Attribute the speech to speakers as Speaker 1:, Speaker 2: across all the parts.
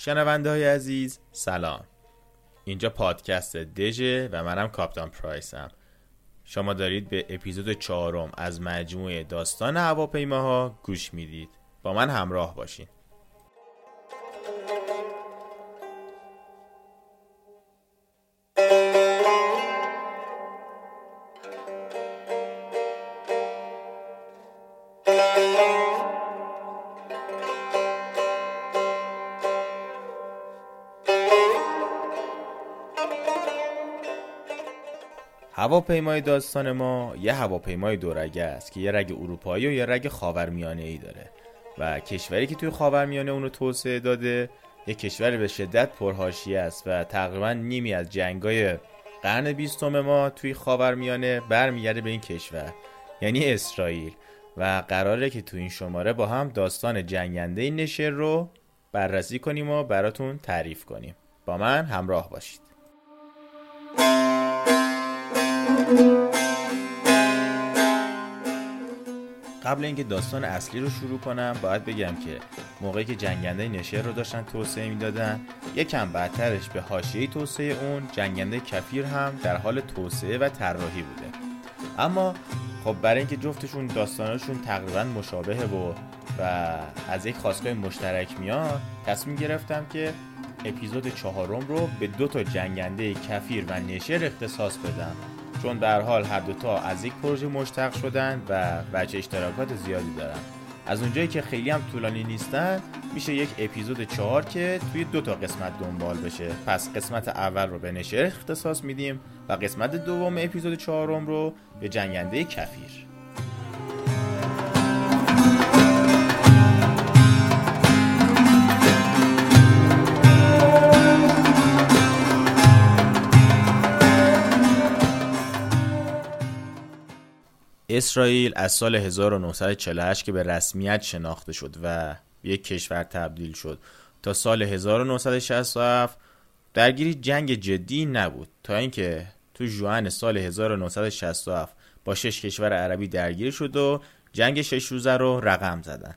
Speaker 1: شنونده های عزیز سلام. اینجا پادکست دژه و منم کاپتان پرایسم شما دارید به اپیزود چهارم از مجموعه داستان هواپیماها گوش می‌دید. با من همراه باشین. هواپیمای داستان ما یه هواپیمای دورگه است که یه رگ اروپایی و یه رگ خاورمیانه ای داره. و کشوری که توی خاورمیانه اونو توسعه داده یه کشور به شدت پرهاشی است و تقریبا نیمی از جنگای قرن بیستم ما توی خاورمیانه برمیگرده به این کشور یعنی اسرائیل. و قراره که تو این شماره با هم داستان جنگنده نشر رو بررسی کنیم و براتون تعریف کنیم. با من همراه باشید. قبل اینکه داستان اصلی رو شروع کنم باید بگم که موقعی که جنگنده نشر رو داشتن توسعه می‌دادن یکم بعدترش به حاشیه توسعه اون جنگنده کفیر هم در حال توسعه و طراحی بوده. اما خب برای اینکه جفتشون داستانشون تقریبا مشابهه و و از یک خواستگاه مشترک میاد تصمیم گرفتم که اپیزود چهارم رو به دو تا جنگنده کفیر و نشر اختصاص بدم. چون در حال هر دوتا از یک پروژه مشتق شدن و بچه اشتراکات زیادی دارن. از اونجایی که خیلی هم طولانی نیستن میشه یک اپیزود چهار که توی دو تا قسمت دنبال بشه. پس قسمت اول رو به نشر اختصاص میدیم و قسمت دوم اپیزود چهارم رو به جنگنده کفیر. اسرائیل از سال 1948 که به رسمیت شناخته شد و یک کشور تبدیل شد. تا سال 1967 درگیری جنگ جدی نبود. تا اینکه تو جوان سال 1967 با شش کشور عربی درگیر شد و جنگ شش روزه رو رقم زدن.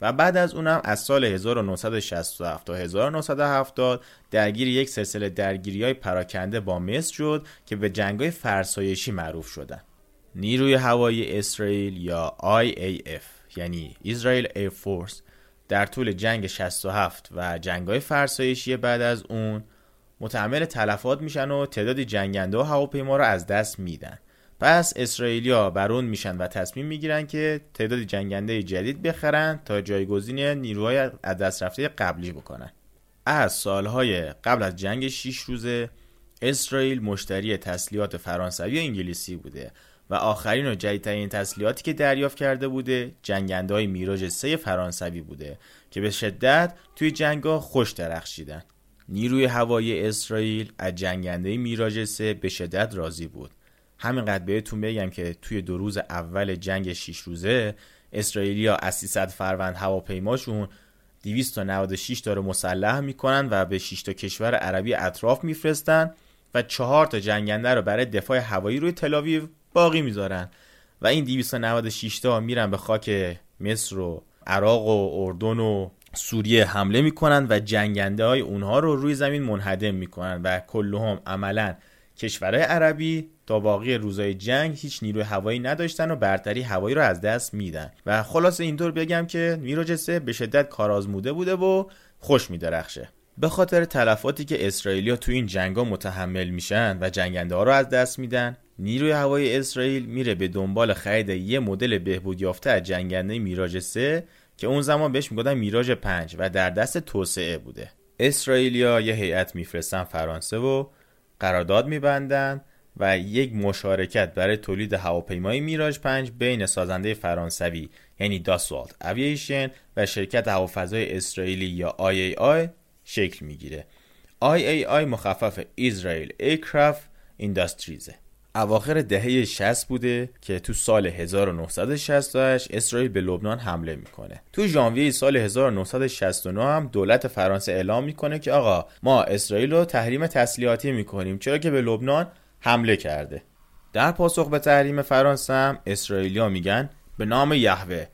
Speaker 1: و بعد از اونم از سال 1967 تا 1970 درگیر یک سلسله درگیری های پراکنده با مصر شد که به جنگ های فرسایشی معروف شدن. نیروی هوایی اسرائیل یا IAF یعنی اسرائیل ایر فورس در طول جنگ 67 و جنگای فرسایشی بعد از اون متحمل تلفات میشن و تعداد جنگنده و هواپیما رو از دست میدن. پس اسرائیلیا بر اون میشن و تصمیم می‌گیرن که تعداد جنگنده جدید بخرن تا جایگزین نیروهای از دست رفته قبلی بکنن. از سالهای قبل از جنگ 6 روزه اسرائیل مشتری تسلیحات فرانسوی و انگلیسی بوده. و آخرین و جدیدترین تسلیحاتی که دریافت کرده بوده جنگنده های میراج سه فرانسوی بوده که به شدت توی جنگا خوش درخشیدن. نیروی هوایی اسرائیل از جنگنده میراج سه به شدت راضی بود. همینقدر بهتون بگم که توی دو روز اول جنگ 6 روزه اسرائیلیا از 300 فروند هواپیماشون 296 تا رو مسلح می‌کنن و به 6 تا کشور عربی اطراف میفرستن و چهار تا جنگنده رو برای دفاع هوایی روی تلاویو باقی می‌ذارن. و این 296 تا میرن به خاک مصر و عراق و اردن و سوریه حمله می‌کنن و جنگنده های اونها رو روی زمین منهدم می‌کنن و کلهم عملا کشورهای عربی تا باقی روزای جنگ هیچ نیروی هوایی نداشتن و برتری هوایی رو از دست میدن. و خلاص اینطور بگم که میراجسه به شدت کارآزموده بوده و خوش میدرخشه. به خاطر تلفاتی که اسرائیلیا تو این جنگا متحمل میشن و جنگنده ها رو از دست میدن نیروی هوایی اسرائیل میره به دنبال خرید یه مدل بهبود یافته از جنگنده میراج 3 که اون زمان بهش می‌گفتن میراج 5 و در دست توسعه بوده. اسرائیلیا یه هیئت میفرستن فرانسه و قرارداد میبندن و یک مشارکت برای تولید هواپیمای میراج 5 بین سازنده فرانسوی یعنی داسوالت اوییشن و شرکت هوافضای اسرائیلی یا IAI شکل می‌گیره. IAI مخفف اسرائیل ایرکرافت اینداستریزه اواخر دهه 60 بوده که تو سال 1968 اسرائیل به لبنان حمله می‌کنه. تو ژانویه سال 1969 هم دولت فرانسه اعلام می‌کنه که آقا ما اسرائیل رو تحریم تسلیحاتی می‌کنیم چرا که به لبنان حمله کرده. در پاسخ به تحریم فرانسه هم اسرائیلیا میگن به نام یهوه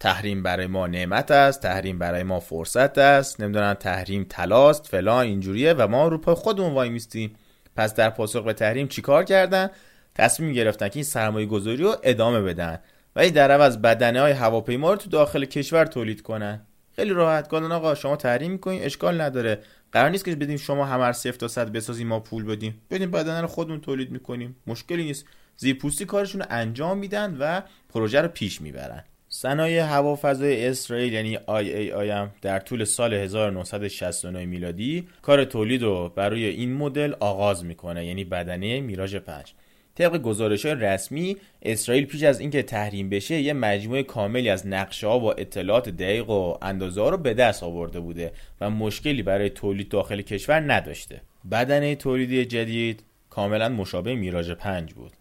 Speaker 1: تحریم برای ما نعمت است تحریم برای ما فرصت است نمی‌دونم تحریم تلاست فلان اینجوریه و ما رو پای خودمون وای میستیم پس در پاسخ به تحریم چیکار کردن؟ تصمیم گرفتن که این سرمایه گذاری رو ادامه بدن. ولی در عوض بدنه های هواپیما رو تو داخل کشور تولید کنن. خیلی راحت. گفتن آقا شما تحریم می‌کنین اشکال نداره. قرار نیست که بدیم شما همه صفر تا صد بسازیم ما پول بدیم. بدیم بدنه رو خودمون تولید می‌کنیم. مشکلی نیست. زیرپوستی کارشون رو انجام میدن و پروژه رو پیش می‌برن. صنایع هوافضای اسرائیل یعنی IAI هم در طول سال 1969 میلادی کار تولید رو برای این مدل آغاز می‌کنه یعنی بدنه میراژ 5 طبق گزارش های رسمی اسرائیل پیش از اینکه تحریم بشه یه مجموعه کاملی از نقشه ها و اطلاعات دقیق و اندازه ها رو به دست آورده بوده و مشکلی برای تولید داخل کشور نداشته. بدنه تولیدی جدید کاملا مشابه میراژ 5 بود.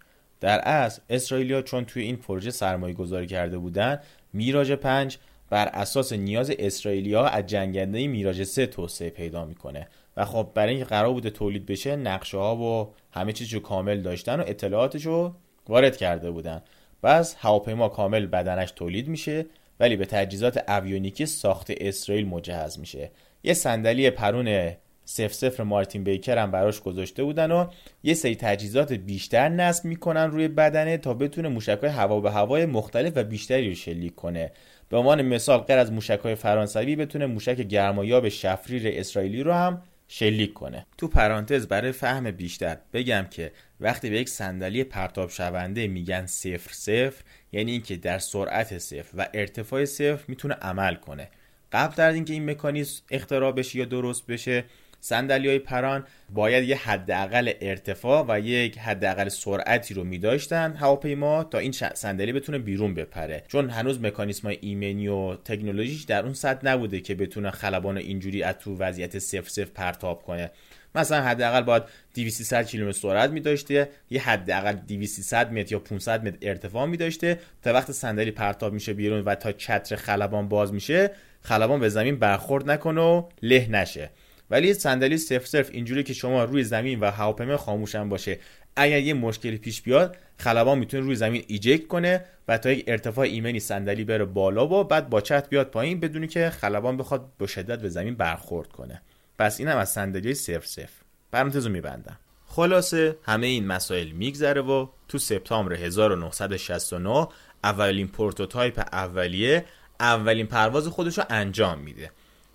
Speaker 1: در اصل اسرائیلیا چون توی این پروژه سرمایه گذاری کرده بودن میراژ 5 بر اساس نیاز اسرائیلیا از جنگنده میراژ 3 توسعه پیدا می‌کنه. و خب برای اینکه قرار بوده تولید بشه نقشه ها و همه چیز رو کامل داشتن و اطلاعاتش رو وارد کرده بودن. بس هواپیما کامل بدنش تولید میشه ولی به تجهیزات اویونیکی ساخت اسرائیل مجهز میشه. یه صندلی پرون سف سفر مارتین بیکر هم براش گذاشته بودن و یه سری تجهیزات بیشتر نصب می‌کنن روی بدنه تا بتونه موشکای هوا به هوای مختلف و بیشتری رو شلیک کنه. به عنوان مثال غیر از موشکای فرانسوی بتونه موشک گرمایاب شفریر اسرائیلی رو هم شلیک کنه. تو پرانتز برای فهم بیشتر بگم که وقتی به یک صندلی پرتاب شونده میگن صفر صفر یعنی اینکه در سرعت صفر و ارتفاع صفر می‌تونه عمل کنه. قبل در اینکه این مکانیزم اختراع بشه یا درست بشه صندلی های پران باید یه حداقل ارتفاع و یک حداقل سرعتی رو میداشتن هواپیما تا این صندلی بتونه بیرون بپره. چون هنوز مکانیسم ایمنی و تکنولوژیش در اون سطح نبوده که بتونه خلبان اینجوری از تو وضعیت صفر صفر پرتاب کنه. مثلا حداقل باید 200 کیلومتر سرعت می داشته یه حداقل 200 متر یا 500 متر ارتفاع می داشته تا وقت صندلی پرتاب میشه بیرون و تا چتر خلبان باز میشه خلبان به زمین برخورد نکنه و له نشه. ولی صندلی صفر صفر اینجوری که شما روی زمین و هواپیما خاموشن باشه. اگر یه مشکلی پیش بیاد خلبان می‌تونه روی زمین ایجکت کنه و تا یک ارتفاع ایمنی صندلی بره بالا و بعد با چت بیاد پایین بدونی که خلبان بخواد با شدت به زمین برخورد کنه. پس اینم از صندلی صفر صفر. پرانتزو میبندم. خلاصه همه این مسائل میگذره و تو سپتامبر 1969 اولین prototype اولیه اولین پرواز خودش رو انجام میده.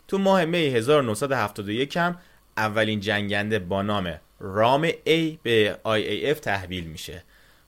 Speaker 1: تو ماه می 1971 هم اولین جنگنده با نام رام A به IAF تحویل میشه.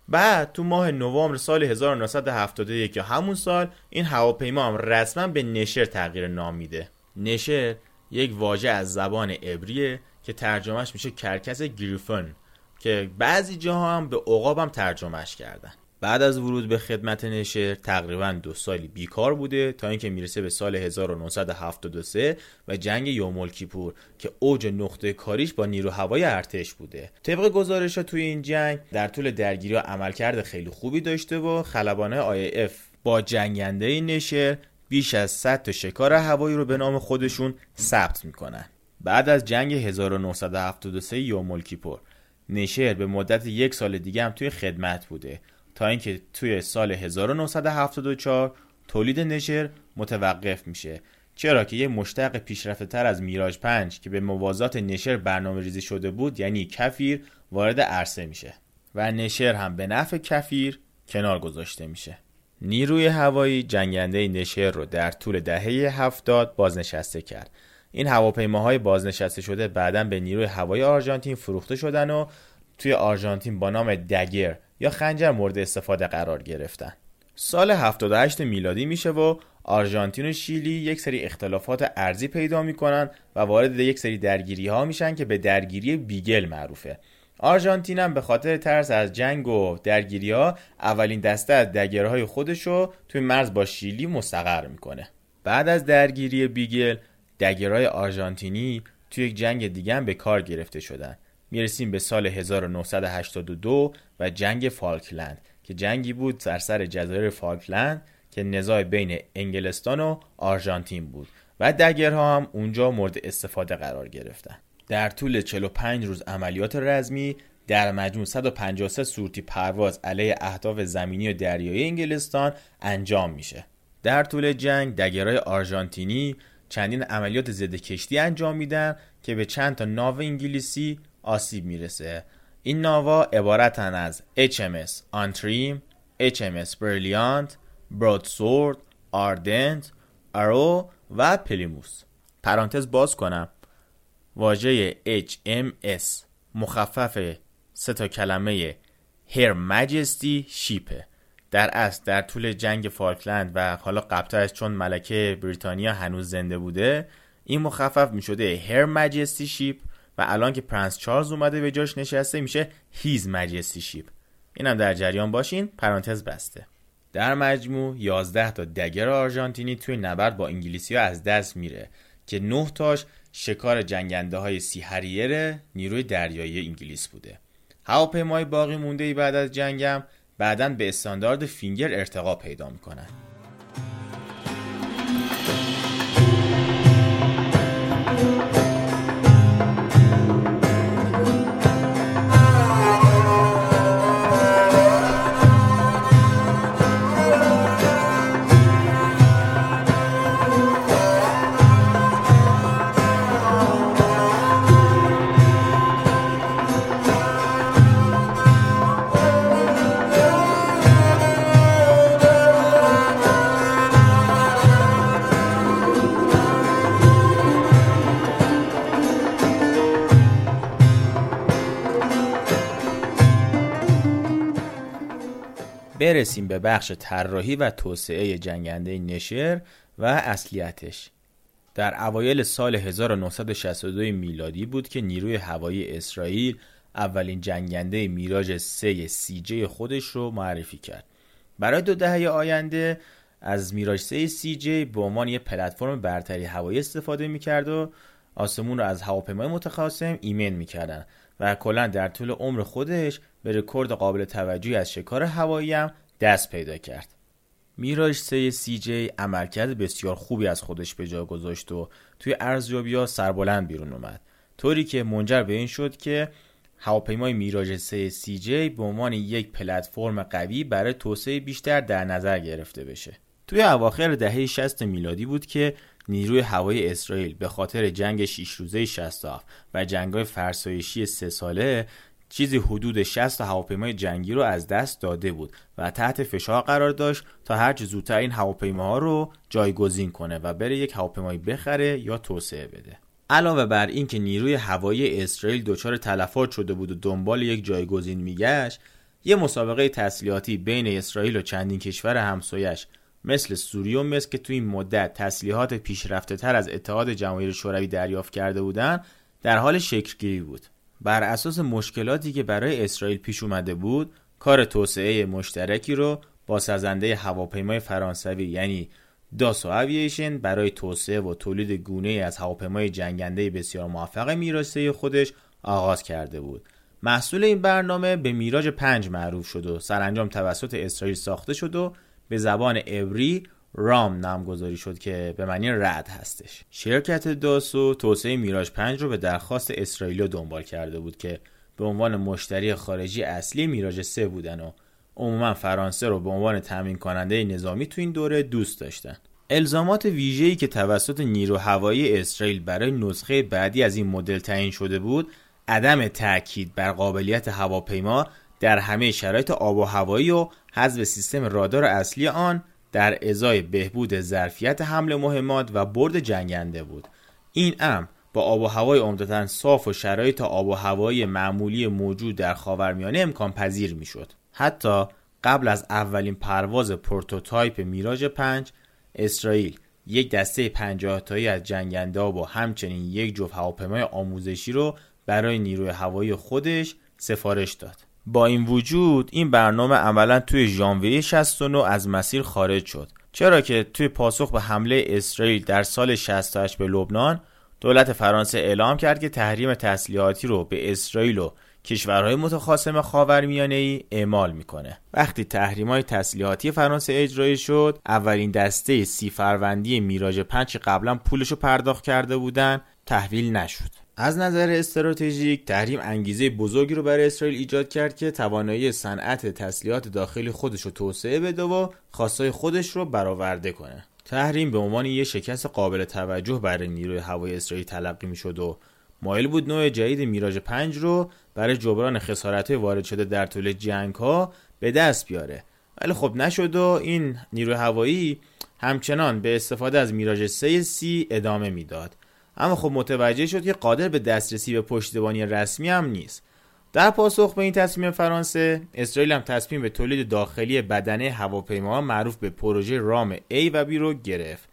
Speaker 1: بعد تو ماه نوامبر سال 1971 یا همون سال این هواپیما هم رسما به نشر تغییر نام میده. نشر یک واژه از زبان عبریه که ترجمهش میشه کرکس griffon که بعضی جاها هم به عقاب هم ترجمهش کردن. بعد از ورود به خدمت نشر تقریبا دو سالی بیکار بوده تا اینکه می‌رسه به سال 1973 و جنگ یوم کیپور که اوج نقطه کاریش با نیرو هوای ارتش بوده. طبق گزارش ها توی این جنگ در طول درگیری ها عملکرد خیلی خوبی داشته و خلبانه اف با جنگنده نشر بیش از 100 تا شکار هوایی رو به نام خودشون ثبت می‌کنن. بعد از جنگ 1973 یوم کیپور نشر به مدت یک سال دیگه هم توی خدمت بوده. تا اینکه توی سال 1974 تولید نشر متوقف میشه. چرا که یه مشتق پیشرفته تر از میراج 5 که به موازات نشر برنامه ریزی شده بود یعنی کفیر وارد عرصه میشه و نشر هم به نفع کفیر کنار گذاشته میشه. نیروی هوایی جنگنده نشر رو در طول دهه هفتاد بازنشسته کرد. این هواپیماهای بازنشسته شده بعدا به نیروی هوایی آرژانتین فروخته شدن و توی آرژانتین با نام دگر یا خنجر مورد استفاده قرار گرفتن. سال 78 میلادی میشه و آرژانتین و شیلی یک سری اختلافات ارزی پیدا می‌کنن و وارد یک سری درگیری ها میشن که به درگیری بیگل معروفه. آرژانتین هم به خاطر ترس از جنگ و درگیری ها اولین دسته از دگرهای خودش رو توی مرز با شیلی مستقر می‌کنه. بعد از درگیری بیگل دگرهای آرژانتینی توی یک جنگ دیگه هم به کار گرفته شدن. می‌رسیم به سال 1982 و جنگ فالکلند که جنگی بود در سر جزایر فالکلند که نزاع بین انگلستان و آرژانتین بود و دگرها هم اونجا مورد استفاده قرار گرفتن. در طول 45 روز عملیات رزمی در مجموع 153 صورتی پرواز علیه اهداف زمینی و دریایی انگلستان انجام میشه. در طول جنگ دگرای آرژانتینی چندین عملیات ضد کشتی انجام میدن که به چند تا ناو انگلیسی آسیب می‌رسه. این ناوا عبارتن از HMS آنتریم، HMS بریلیانت، برودسورد، آردنت، ارو و پلیموس پرانتز باز کنم. واژه HMS مخفف سه تا کلمه Her Majesty's Ship ه در اصل در طول جنگ فالکلند و حالا قبلترش چون ملکه بریتانیا هنوز زنده بوده این مخفف می شده Majesty's Ship و الان که پرنس چارلز اومده به جاش نشسته میشه His Majesty's Ship اینم در جریان باشین پرانتز بسته. در مجموع 11 تا Dagger آرژانتینی توی نبرد با انگلیسی ها از دست میره که 9 تاش شکار جنگنده های Sea نیروی دریایی انگلیس بوده. هواپیمای باقی مونده ای بعد از جنگم بعدا به استاندارد فینگر ارتقا پیدا می‌کنن. برسیم به بخش طراحی و توسعه جنگنده نشر و اصلیتش. در اوایل سال 1962 میلادی بود که نیروی هوایی اسرائیل اولین جنگنده میراج 3 سی جی خودش رو معرفی کرد. برای دو دهه آینده از میراج 3 سی جی به عنوان یک پلتفرم برتری هوایی استفاده می‌کرد و آسمون رو از هواپیمای متخاصم ایمن می‌کردن و کلا در طول عمر خودش به رکورد قابل توجهی از شکار هوایی هم دست پیدا کرد. میراج 3 سی جی عملکرد بسیار خوبی از خودش به جا گذاشت و توی ارزیابی ها سربلند بیرون اومد. طوری که منجر به این شد که هواپیمای میراج 3 سی جی به عنوان یک پلتفرم قوی برای توسعه بیشتر در نظر گرفته بشه. توی اواخر دهه 60 میلادی بود که نیروی هوایی اسرائیل به خاطر جنگ 6 روزه 67 و جنگ‌های فرسایشی سه ساله چیزی حدود 60 هواپیمای جنگی رو از دست داده بود و تحت فشار قرار داشت تا هرچه زودتر این هواپیماها رو جایگزین کنه و بره یک هواپیمایی بخره یا توسعه بده. علاوه بر اینکه نیروی هوایی اسرائیل دچار تلفات شده بود و دنبال یک جایگزین میگشت یه مسابقه تسلیحاتی بین اسرائیل و چندین کشور همسایش مثل سوریه و مصر که تو این مدت تسلیحات پیشرفته تر از اتحاد جماهیر شوروی دریافت کرده بودند در حال شکلگیری بود. بر اساس مشکلاتی که برای اسرائیل پیش اومده بود کار توسعه مشترکی رو با سازنده هواپیمای فرانسوی یعنی داسو اوییشن برای توسعه و تولید گونه از هواپیمای جنگنده بسیار موفق میراسته خودش آغاز کرده بود. محصول این برنامه به میراج پنج معروف شد و سرانجام توسط اسرائیل ساخته شد و به زبان عبری رام نامگذاری شد که به معنی رد هستش. شرکت داسو توسعه میراج 5 رو به درخواست اسرائیل دنبال کرده بود که به عنوان مشتری خارجی اصلی میراج 3 بودن و عموما فرانسه رو به عنوان تامین کننده نظامی تو این دوره دوست داشتن. الزامات ویژه‌ای که توسط نیرو هوایی اسرائیل برای نسخه بعدی از این مدل تعیین شده بود عدم تاکید بر قابلیت هواپیما در همه شرایط آب و هوایی و حذف سیستم رادار اصلی آن در ازای بهبود ظرفیت حمل مهمات و برد جنگنده بود. این امر با آب و هوای عمدتا صاف و شرایط آب و هوایی معمولی موجود در خاورمیانه امکان پذیر می‌شد. حتی قبل از اولین پرواز prototype میراژ 5 اسرائیل یک دسته 50 تایی از جنگنده و همچنین یک جفت هواپیمای آموزشی رو برای نیروی هوایی خودش سفارش داد. با این وجود این برنامه عملا توی ژانویه 69 از مسیر خارج شد. چرا که توی پاسخ به حمله اسرائیل در سال 68 به لبنان دولت فرانسه اعلام کرد که تحریم تسلیحاتی رو به اسرائیل و کشورهای متخاصم خاورمیانه ای اعمال می‌کنه. وقتی تحریم های تسلیحاتی فرانسه اجرایی شد اولین دسته سی فروندی میراج پنج قبلا پولشو پرداخت کرده بودن تحویل نشد. از نظر استراتژیک تحریم انگیزه بزرگی رو برای اسرائیل ایجاد کرد که توانایی صنعت تسلیحات داخلی خودش رو توسعه بده و خواستای خودش رو برآورده کنه. تحریم به عنوان یک شکست قابل توجه برای نیروی هوایی اسرائیل تلقی می‌شد و مایل بود نوع جدید میراژ 5 رو برای جبران خسارت وارد شده در طول جنگ ها به دست بیاره. ولی خب نشد و این نیروی هوایی همچنان به استفاده از میراژ 3 سی ادامه می‌داد. اما خب متوجه شد که قادر به دسترسی به پشتیبانی رسمی هم نیست. در پاسخ به این تصمیم فرانسه اسرائیل هم تصمیم به تولید داخلی بدنه هواپیما معروف به پروژه رام A و B رو گرفت.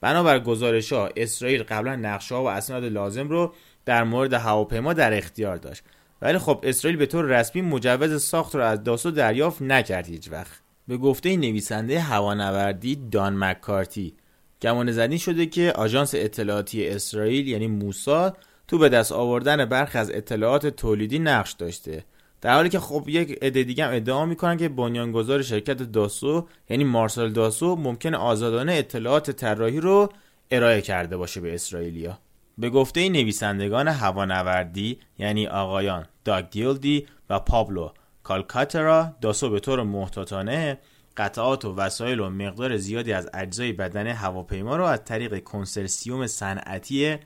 Speaker 1: بنابر گزارش ها اسرائیل قبلا نقشه و اسناد لازم رو در مورد هواپیما در اختیار داشت. ولی خب اسرائیل به طور رسمی مجوز ساخت رو از داسو دریافت نکرد هیچ وقت. به گفته نویسنده هوانوردی دان مکارتی گمان زنی شده که آژانس اطلاعاتی اسرائیل یعنی موساد تو به دست آوردن برخی از اطلاعات تولیدی نقش داشته. در حالی که خب یک عده دیگه هم ادعا می‌کنن که بنیانگذار شرکت داسو یعنی مارسال داسو ممکن آزادانه اطلاعات طراحی رو ارائه کرده باشه به اسرائیلیا. به گفته نویسندگان هوانوردی یعنی آقایان داگ دیلدی و پابلو کالکاترا داسو به طور محتاطانه قطعات و وسایل و مقدار زیادی از اجزای بدن هواپیما رو از طریق کنسرسیوم صنعتی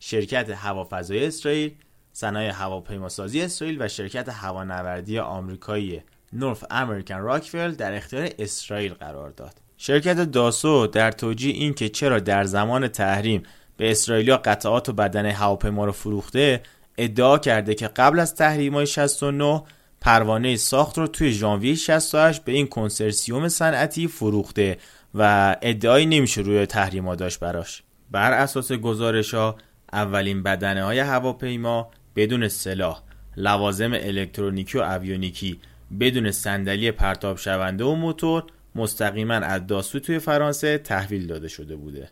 Speaker 1: شرکت هوافضای اسرائیل صنایع هواپیماسازی اسرائیل و شرکت هوانوردی آمریکایی نورف امریکن راکفل در اختیار اسرائیل قرار داد. شرکت داسو در توجیه این که چرا در زمان تحریم به اسرائیلیا قطعات و بدن هواپیما رو فروخته ادعا کرده که قبل از تحریم های 69 پروانه ساخت رو توی ژانویه 68 به این کنسرسیوم صنعتی فروخته و ادعایی نمیشه روی تحریما داشت براش. بر اساس گزارش ها اولین بدنه های هواپیما بدون سلاح لوازم الکترونیکی و اویونیکی بدون صندلی پرتاب شونده و موتور مستقیما از داسو توی فرانسه تحویل داده شده بوده.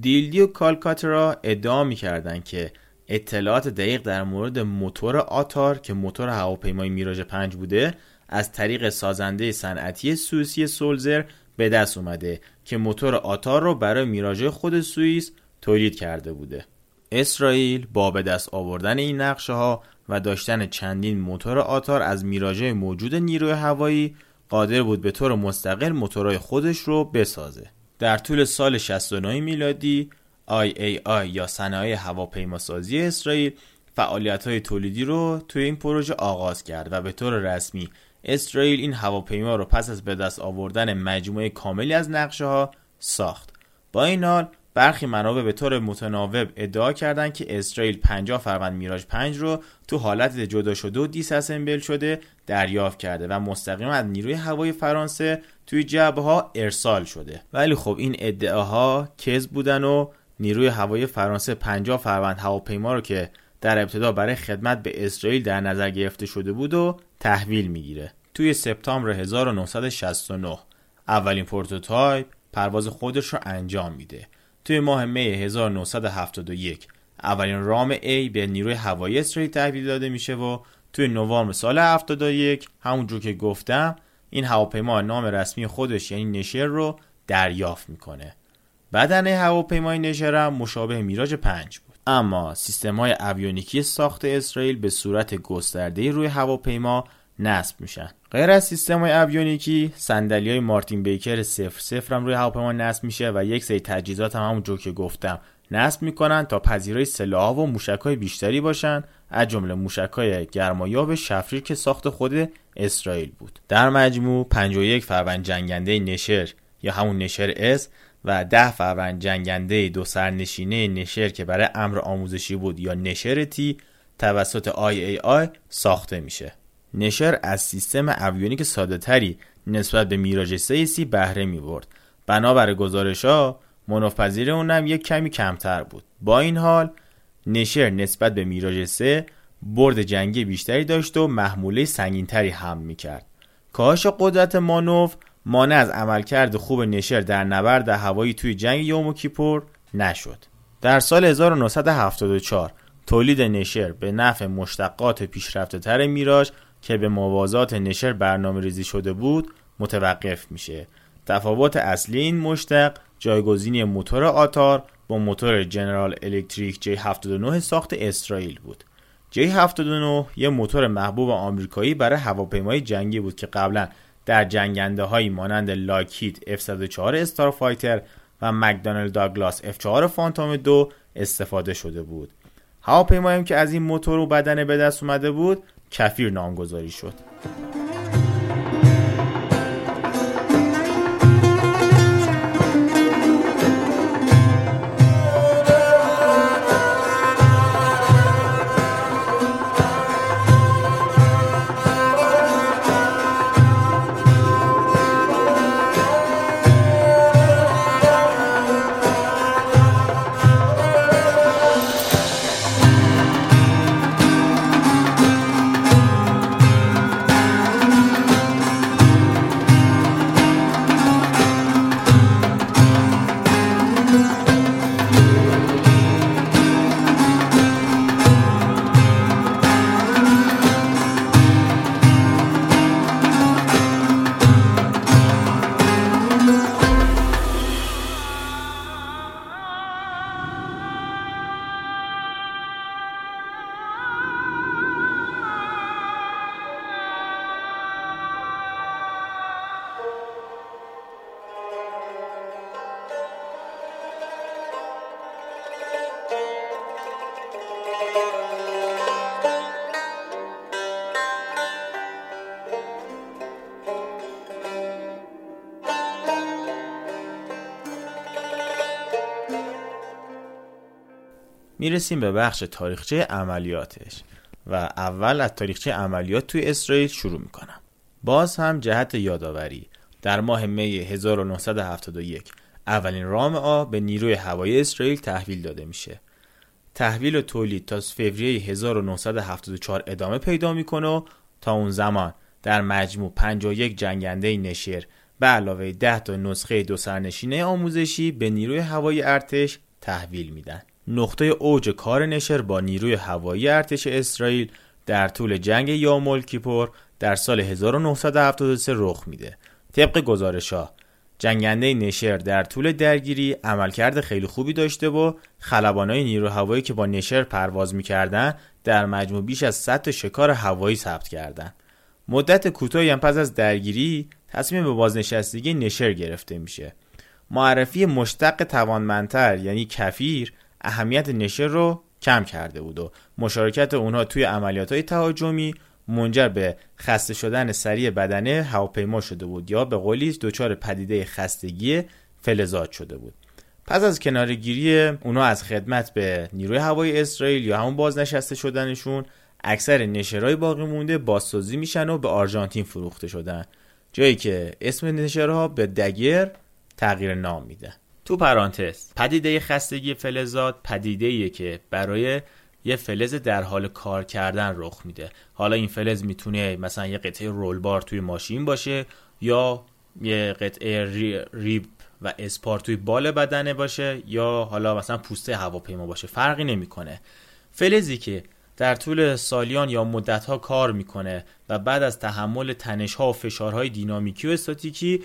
Speaker 1: دیلدی و کالکاترا ادعا می‌کردند که اطلاعات دقیق در مورد موتور آتار که موتور هواپیمای میراژ 5 بوده از طریق سازنده صنعتی سوئیسی سولزر به دست اومده که موتور آتار رو برای میراژ خود سوئیس تولید کرده بوده. اسرائیل با به دست آوردن این نقشه ها و داشتن چندین موتور آتار از میراژ موجود نیروی هوایی قادر بود به طور مستقل موتورهای خودش رو بسازه. در طول سال 69 میلادی IAI یا صنایع هواپیماسازی اسرائیل فعالیت های تولیدی رو توی این پروژه آغاز کرد و به طور رسمی اسرائیل این هواپیما رو پس از به دست آوردن مجموعه کاملی از نقشه ها ساخت. با این حال برخی منابع به طور متناوب ادعا کردند که اسرائیل 50 فروند میراژ 5 رو تو حالت جدا شده و دیساسمبل شده دریافت کرده و مستقیما از نیروی هوایی فرانسه توی جبه ها ارسال شده. ولی خب این ادعاها کذب بودن و نیروی هوایی فرانسه 50 فروند هواپیما رو که در ابتدا برای خدمت به اسرائیل در نظر گرفته شده بود و تحویل می‌گیره. توی سپتامبر 1969 اولین prototype پرواز خودش رو انجام میده. توی ماه می 1971 اولین رام A به نیروی هوایی اسرائیل تحویل داده میشه و توی نوامبر سال 71 همونجور که گفتم این هواپیما نام رسمی خودش یعنی نشر رو دریافت می‌کنه. بدن هواپیمای نشر هم مشابه میراج 5 بود. اما سیستم های اویونیکی ساخت اسرائیل به صورت گسترده روی هواپیما نصب میشن. غیر از سیستم های اویونیکی صندلی های مارتین بیکر 00 هم روی هواپیما نصب میشه و یک سری تجهیزات هم همونجور که گفتم نصب می‌کنن تا پذیرای سلاح و موشک های بیشتری باشن از جمله موشک های گرمایاب شفریر که ساخت خود اسرائیل بود. در مجموع 51 فروند جنگنده نشر یا همون نشر S و ده فروند جنگنده دو سرنشینه نشر که برای امر آموزشی بود یا نشر T توسط IAI ساخته میشه. نشر از سیستم اویونیک ساده تری نسبت به میراژ 3 بهره می برد بنابر گزارش ها مانورپذیری اونم یک کمی کمتر بود. با این حال نشر نسبت به میراژ 3 برد جنگی بیشتری داشت و محموله سنگینتری هم می‌کرد. کاهش قدرت مانوف مانع از عملکرد خوب نشر در نبرد هوایی توی جنگ یوم کیپور نشد در سال 1974 تولید نشر به نفع مشتقات پیشرفته تر میراژ که به موازات نشر برنامه ریزی شده بود متوقف میشه تفاوت اصلی این مشتق جایگزینی موتور آتار با موتور جنرال الکتریک J79 ساخت اسرائیل بود. J79 یه موتور محبوب آمریکایی برای هواپیمای جنگی بود که قبلا در جنگنده هایی مانند لاکید F-104 استارفایتر و مکدانل داگلاس F4 فانتوم دو استفاده شده بود. هواپیمایی که از این موتور و بدنه به دست اومده بود کفیر نامگذاری شد. می‌رسیم به بخش تاریخچه عملیاتش و اول از تاریخچه عملیات توی اسرائیل شروع می‌کنم. باز هم جهت یادآوری. در ماه می 1971 اولین رام آ به نیروی هوایی اسرائیل تحویل داده میشه. تحویل و تولید تا فوریه 1974 ادامه پیدا می‌کنه و تا اون زمان در مجموع 51 جنگنده نشر به علاوه 10 تا نسخه دو سرنشینه آموزشی به نیروی هوایی ارتش تحویل میدن نقطه اوج کار نشر با نیروی هوایی ارتش اسرائیل در طول جنگ یامول کیپور در سال 1973 رخ میده. طبق گزارش ها جنگنده نشر در طول درگیری عملکرد خیلی خوبی داشته و خلبانای نیرو هوایی که با نشر پرواز می‌کردن در مجموع بیش از 100 شکار هوایی ثبت کردند. مدت کوتاهی هم پس از درگیری تصمیم به بازنشستگی نشر گرفته میشه. معرفی مشتق توانمندتر یعنی کفیر اهمیت نشر رو کم کرده بود و مشارکت اونها توی عملیات های تهاجمی منجر به خسته شدن سریع بدنه هواپیما شده بود یا به قولی دچار پدیده خستگی فلزات شده بود. پس از کنارگیری اونا از خدمت به نیروی هوایی اسرائیل یا همون بازنشسته شدنشون اکثر نشرهای باقی مونده بازسازی میشن و به آرژانتین فروخته شدن. جایی که اسم نشرها به دگر تغییر نام میده. تو پرانتز پدیده خستگی فلزات پدیده که برای یه فلز در حال کار کردن رخ میده. حالا این فلز می‌تونه مثلا یه قطعه رول بار توی ماشین باشه یا یه قطعه ریب و اسپار توی بال بدنه باشه یا حالا مثلا پوسته هواپیما باشه. فرقی نمی‌کنه. فلزی که در طول سالیان یا مدتها کار می‌کنه و بعد از تحمل تنشها و فشارهای دینامیکی و استاتیکی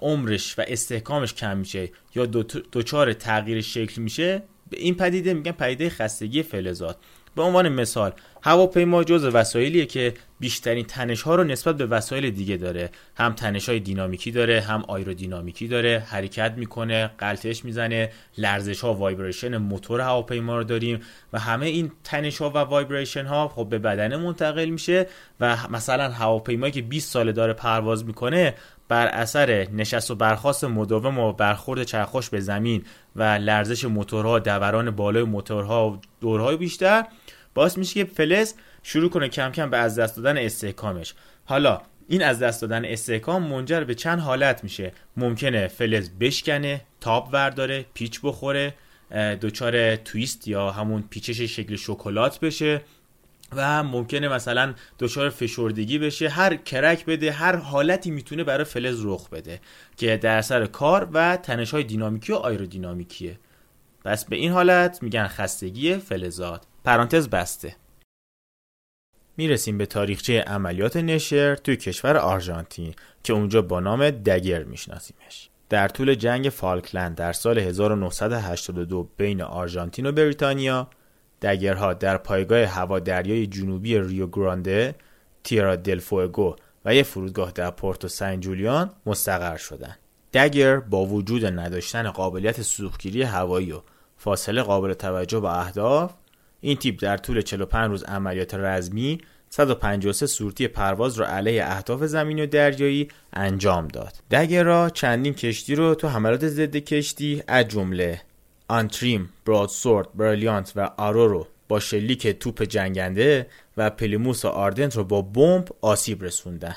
Speaker 1: عمرش و استحکامش کم میشه یا دچار تغییر شکل میشه این پدیده میگن پدیده خستگی فلزات. به عنوان مثال هواپیما جز وسایلیه که بیشترین تنش ها رو نسبت به وسایل دیگه داره. هم تنش های دینامیکی داره هم آیرودینامیکی داره. حرکت می‌کنه غلتش می‌زنه لرزش ها vibration موتور هواپیما رو داریم و همه این تنش ها و vibration ها خب به بدنه منتقل میشه و مثلا هواپیمایی که 20 ساله داره پرواز می‌کنه بر اثر نشست و برخاست مداوم و برخورد چرخش به زمین و لرزش موتورها دوران بالای موتورها و دورهای بیشتر باعث میشه که فلز شروع کنه کم کم به از دست دادن استحکامش. حالا این از دست دادن استحکام منجر به چند حالت میشه. ممکنه فلز بشکنه تاب ورداره پیچ بخوره دچار تویست یا همون پیچش شکل شکلات بشه. و ممکنه مثلا دچار فشردگی بشه هر کرک بده هر حالتی می‌تونه برای فلز رخ بده که در سر کار و تنش های دینامیکی و آیرودینامیکیه. پس به این حالت میگن خستگی فلزات. پرانتز بسته. می‌رسیم به تاریخچه عملیات نشر توی کشور آرژانتین که اونجا با نام دگر میشناسیمش. در طول جنگ فالکلند در سال 1982 بین آرژانتین و بریتانیا دگرها در پایگاه هوادریای جنوبی ریو گرانده، تیرا دل فوگو و یک فرودگاه در پورتو سن جولیان مستقر شدند. دگر با وجود نداشتن قابلیت سوختگیری هوایی و فاصله قابل توجه با اهداف این تیپ در طول 45 روز عملیات رزمی 153 صورتی پرواز را علیه اهداف زمینی و دریایی انجام داد. دگر چندین کشتی رو تو حملات ضد کشتی از جمله Antrim، Broadsword، Brilliant و Arrow رو با شلیک توپ جنگنده و Plymouth و Ardent رو با بمب آسیب رسوندن.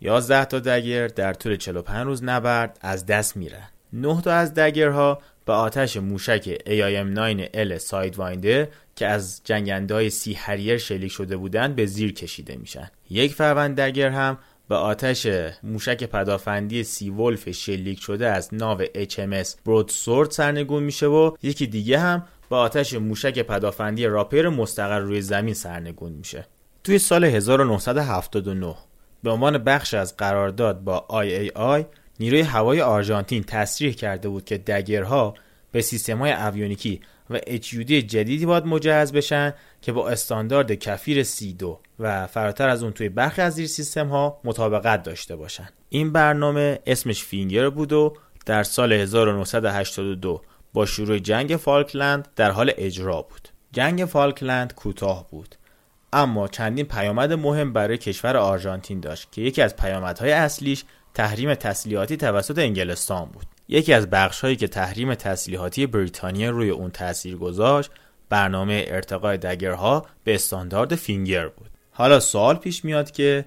Speaker 1: 11 تا Dagger در طول 45 روز نبرد از دست میرن. 9 تا از Dagger ها به آتش موشک AIM-9L Sidewinder که از جنگنده های Sea Harrier شلیک شده بودند به زیر کشیده میشن. یک فروند Dagger هم به آتش موشک پدافندی Sea Wolf شلیک شده از ناو HMS Broadsword سرنگون میشه و یکی دیگه هم به آتش موشک پدافندی راپر مستقر روی زمین سرنگون میشه. توی سال 1979 به عنوان بخش از قرارداد با IAI نیروی هوای آرژانتین تصریح کرده بود که دگرها به سیستم های اویونیکی و HUD جدیدی باید مجهز بشن که با استاندارد کفیر C2 و فراتر از اون توی برخی از زیر سیستم ها مطابقت داشته باشن. این برنامه اسمش فینگر بود و در سال 1982 با شروع جنگ فالکلند در حال اجرا بود. جنگ فالکلند کوتاه بود اما چندین پیامد مهم برای کشور آرژانتین داشت که یکی از پیامدهای اصلیش تحریم تسلیحاتی توسط انگلستان بود. یکی از بخش هایی که تحریم تسلیحاتی بریتانیا روی اون تاثیر گذاشت برنامه ارتقای دگرها به استاندارد فینگر بود. حالا سوال پیش میاد که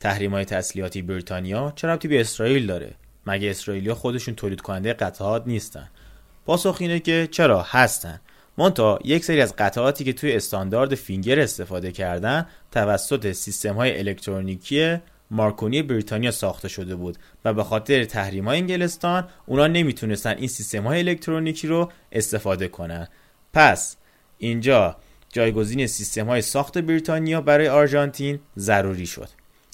Speaker 1: تحریم های تسلیحاتی بریتانیا چرا ربطی به اسرائیل داره؟ مگه اسرائیلیا خودشون تولید کننده قطعات نیستن؟ پاسخ اینه که چرا هستن. مونتا یک سری از قطعاتی که توی استاندارد فینگر استفاده کردن توسط سیستم های الکترونیکی مارکونی بریتانیا ساخته شده بود و به خاطر تحریم های انگلستان اونا نمی‌تونستن این سیستم های الکترونیکی رو استفاده کنن. پس اینجا جایگزین سیستم های ساخت بریتانیا برای آرژانتین ضروری شد.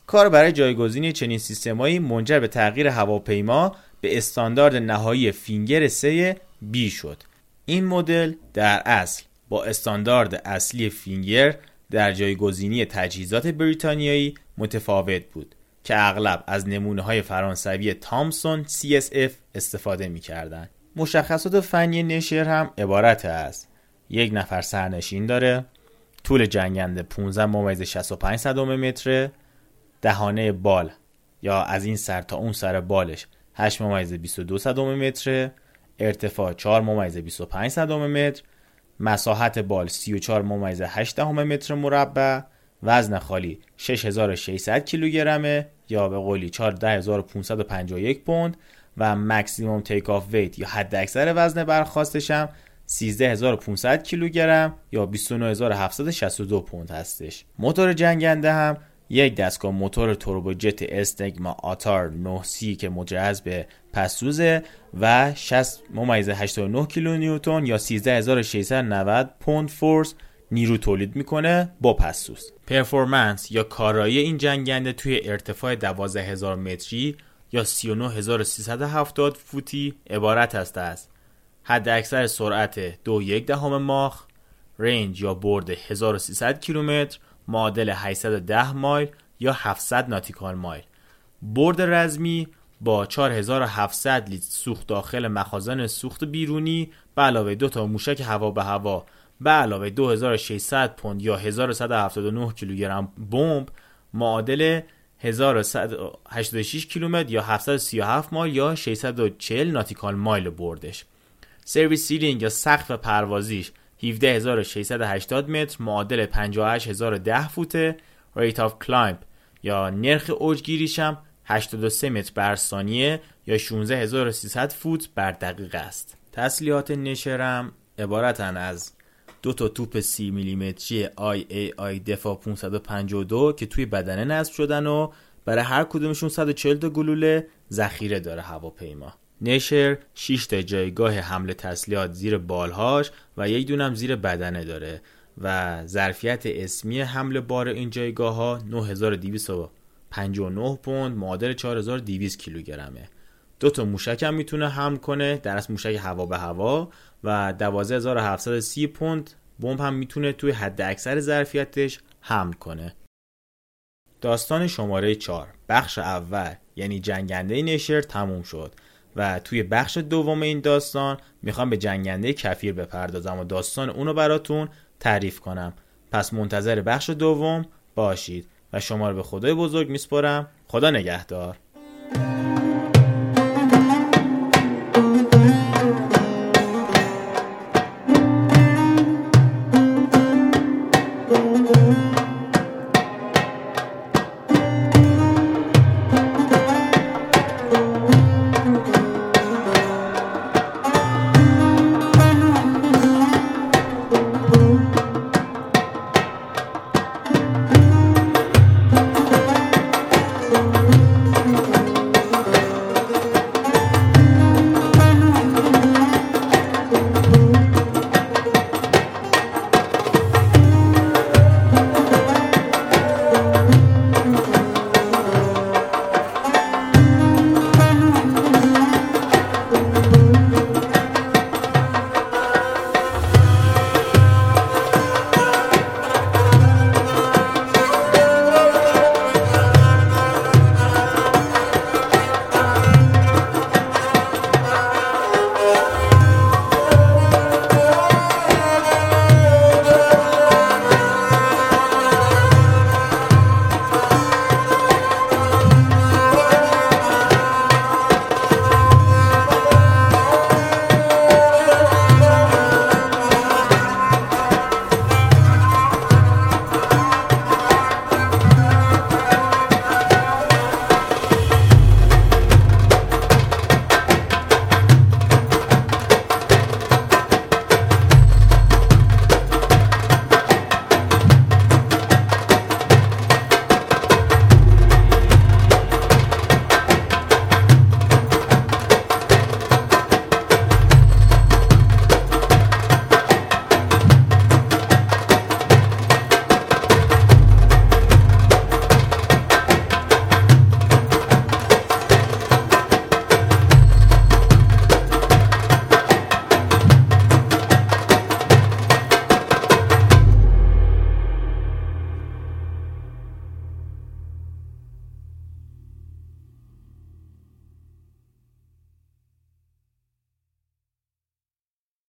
Speaker 1: کار برای جایگزین چنین سیستمایی منجر به تغییر هواپیما به استاندارد نهایی فینگر 3 بی شد. این مدل در اصل با استاندارد اصلی فینگر در جایگزینی تجهیزات بریتانیایی متفاوت بود که اغلب از نمونه های فرانسوی تامسون CSF استفاده می کردن. مشخصات فنی نشر هم عبارت است یک نفر سرنشین داره طول جنگنده 15 ممیز 65 صدم متره دهانه بال یا از این سر تا اون سر بالش 8 ممیز 22 صدم متره ارتفاع 4 ممیز 25 صدم متر مساحت بال 34 ممیز 8 متر مربع وزن خالی 6600 کیلوگرمه یا به قولی 14551 پوند و maximum takeoff weight یا حد اکثر وزن برخاستش هم 13500 کیلوگرم یا 29762 پوند هستش. موتور جنگنده هم یک دستگاه موتور توربوجت SNECMA Atar 9 که مجهز به پس‌سوزه و 60 ممیز 89 کیلو نیوتن یا 13690 پوند force نیرو تولید می‌کنه با پس‌سوز performance یا کارایی این جنگنده توی ارتفاع 12000 متری یا 39370 فوتی عبارت است از حد اکثر سرعت دو یک دهم ماخ رنج یا برد 1300 کیلومتر معادل 810 مایل یا 700 ناتیکال مایل. برد رزمی با 4700 لیتر سوخت داخل مخازن سوخت بیرونی به علاوه دو تا موشک هوا به هوا به علاوه 2600 پوند یا 1179 کیلوگرم بمب معادل 1186 کیلومتر یا 737 مایل یا 640 nautical mile بردش. service ceiling یا سقف پروازیش 17680 متر معادل 58010 فوته rate of climb یا نرخ اوجگیریش هم 83 متر بر ثانیه یا 16300 فوت بر دقیقه است. تسلیحات نشرم عبارتن از دو تا توپ 30 میلیمتری آی دفاع 552 که توی بدنه نصب شدن و برای هر کدومشون 140 تا گلوله ذخیره داره هواپیما. نشر 6 تا جایگاه حمله تسلیحات زیر بالهاش و یک دونم زیر بدنه داره و ظرفیت اسمی حمل بار این جایگاه ها 9259 پوند معادل 4200 کیلوگرمه. دو تا موشک هم می‌تونه حمل کنه در از موشک هوا به هوا. و 12730 پوند بمب هم می‌تونه توی حد اکثر ظرفیتش حمل کنه. داستان شماره 4 بخش اول یعنی جنگنده نشر تموم شد و توی بخش دوم این داستان می‌خوام به جنگنده کفیر بپردازم و داستان اونو براتون تعریف کنم. پس منتظر بخش دوم باشید و شما رو به خدای بزرگ میسپرم خدا نگهدار.